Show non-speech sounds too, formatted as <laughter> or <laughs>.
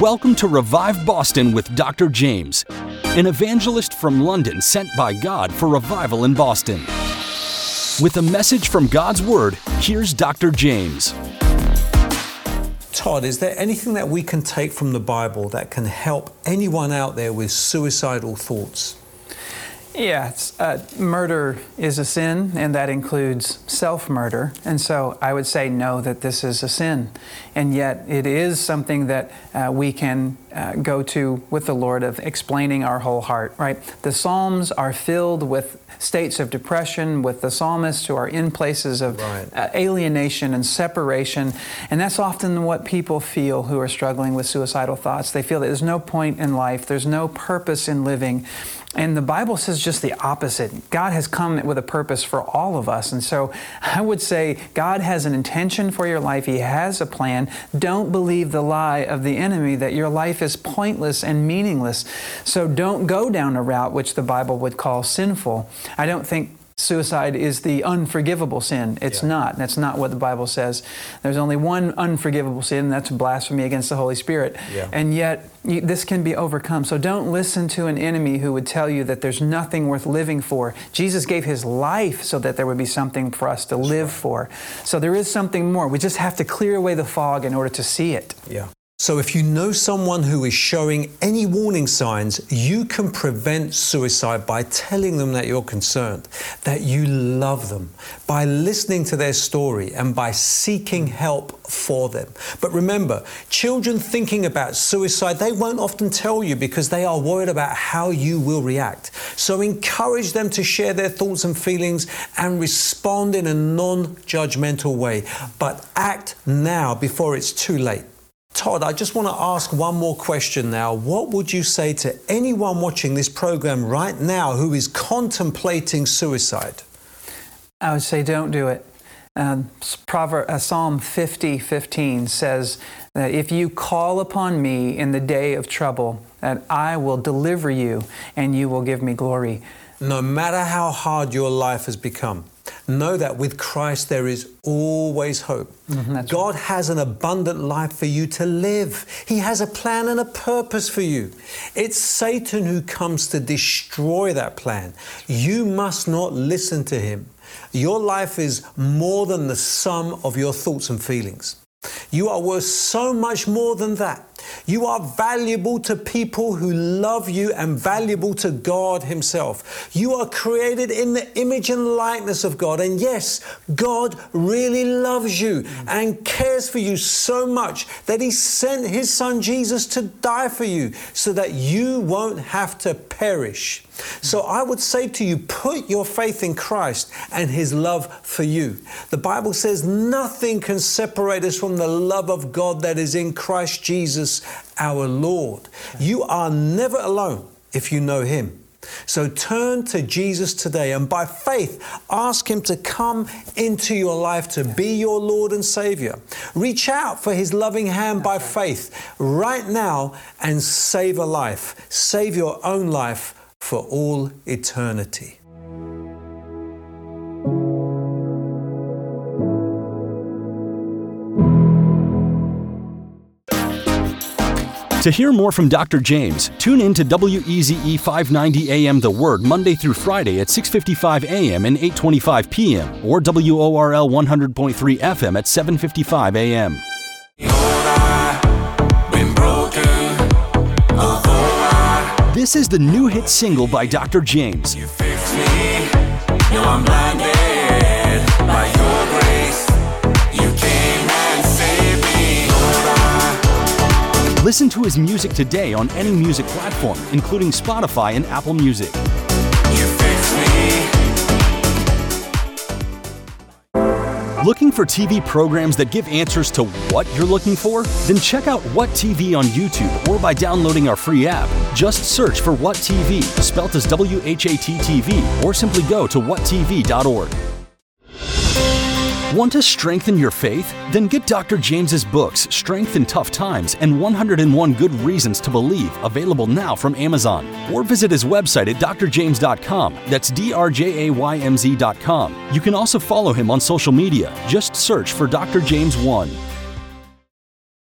Welcome to Revive Boston with Dr. Jaymz, an evangelist from London sent by God for revival in Boston. With a message from God's Word, here's Dr. Jaymz. Todd, is there anything that we can take from the Bible that can help anyone out there with suicidal thoughts? Yeah, uh, murder is a sin, and that includes self murder. And so I would say no, that this is a sin. And yet it is something that uh, we can uh, go to with the Lord of explaining our whole heart, right? The Psalms are filled with states of depression, with the psalmists who are in places of right. Uh, alienation and separation. And that's often what people feel who are struggling with suicidal thoughts. They feel that there's no point in life, there's no purpose in living. And the Bible says just the opposite. God has come with a purpose for all of us. And so <laughs> I would say God has an intention for your life, He has a plan. Don't believe the lie of the enemy that your life is pointless and meaningless. So don't go down a route which the Bible would call sinful. I don't think suicide is the unforgivable sin. It's yeah. not. That's not what the Bible says. There's only one unforgivable sin, and that's blasphemy against the Holy Spirit. Yeah. And yet, you, this can be overcome. So don't listen to an enemy who would tell you that there's nothing worth living for. Jesus gave his life so that there would be something for us to that's live right. for. So there is something more. We just have to clear away the fog in order to see it. Yeah. So, if you know someone who is showing any warning signs, you can prevent suicide by telling them that you're concerned, that you love them, by listening to their story, and by seeking help for them. But remember, children thinking about suicide, they won't often tell you because they are worried about how you will react. So, encourage them to share their thoughts and feelings and respond in a non judgmental way. But act now before it's too late. Todd, I just want to ask one more question now. What would you say to anyone watching this program right now who is contemplating suicide? I would say don't do it. Um, Proverb, uh, Psalm 50 15 says that if you call upon me in the day of trouble, that I will deliver you and you will give me glory. No matter how hard your life has become, know that with Christ there is always hope. Mm-hmm, God right. has an abundant life for you to live. He has a plan and a purpose for you. It's Satan who comes to destroy that plan. You must not listen to him. Your life is more than the sum of your thoughts and feelings. You are worth so much more than that. You are valuable to people who love you and valuable to God Himself. You are created in the image and likeness of God. And yes, God really loves you and cares for you so much that He sent His Son Jesus to die for you so that you won't have to perish. So I would say to you, put your faith in Christ and His love for you. The Bible says nothing can separate us from the love of God that is in Christ Jesus our Lord. You are never alone if you know Him. So turn to Jesus today and by faith ask Him to come into your life to be your Lord and Savior. Reach out for His loving hand by faith right now and save a life. Save your own life for all eternity. To hear more from Dr. Jaymz, tune in to WEZE 590 AM The Word Monday through Friday at 6:55 AM and 8:25 PM or WORL 100.3 FM at 7:55 AM. This is the new hit single by Dr. Jaymz. Listen to his music today on any music platform, including Spotify and Apple Music. Looking for TV programs that give answers to what you're looking for? Then check out What TV on YouTube or by downloading our free app. Just search for What TV, spelt as W H A T TV, or simply go to whattv.org. Want to strengthen your faith? Then get Dr. Jaymz's books, Strength in Tough Times and 101 Good Reasons to Believe, available now from Amazon. Or visit his website at drjaymz.com. That's D R J A Y M Z.com. You can also follow him on social media. Just search for Dr. Jaymz 1.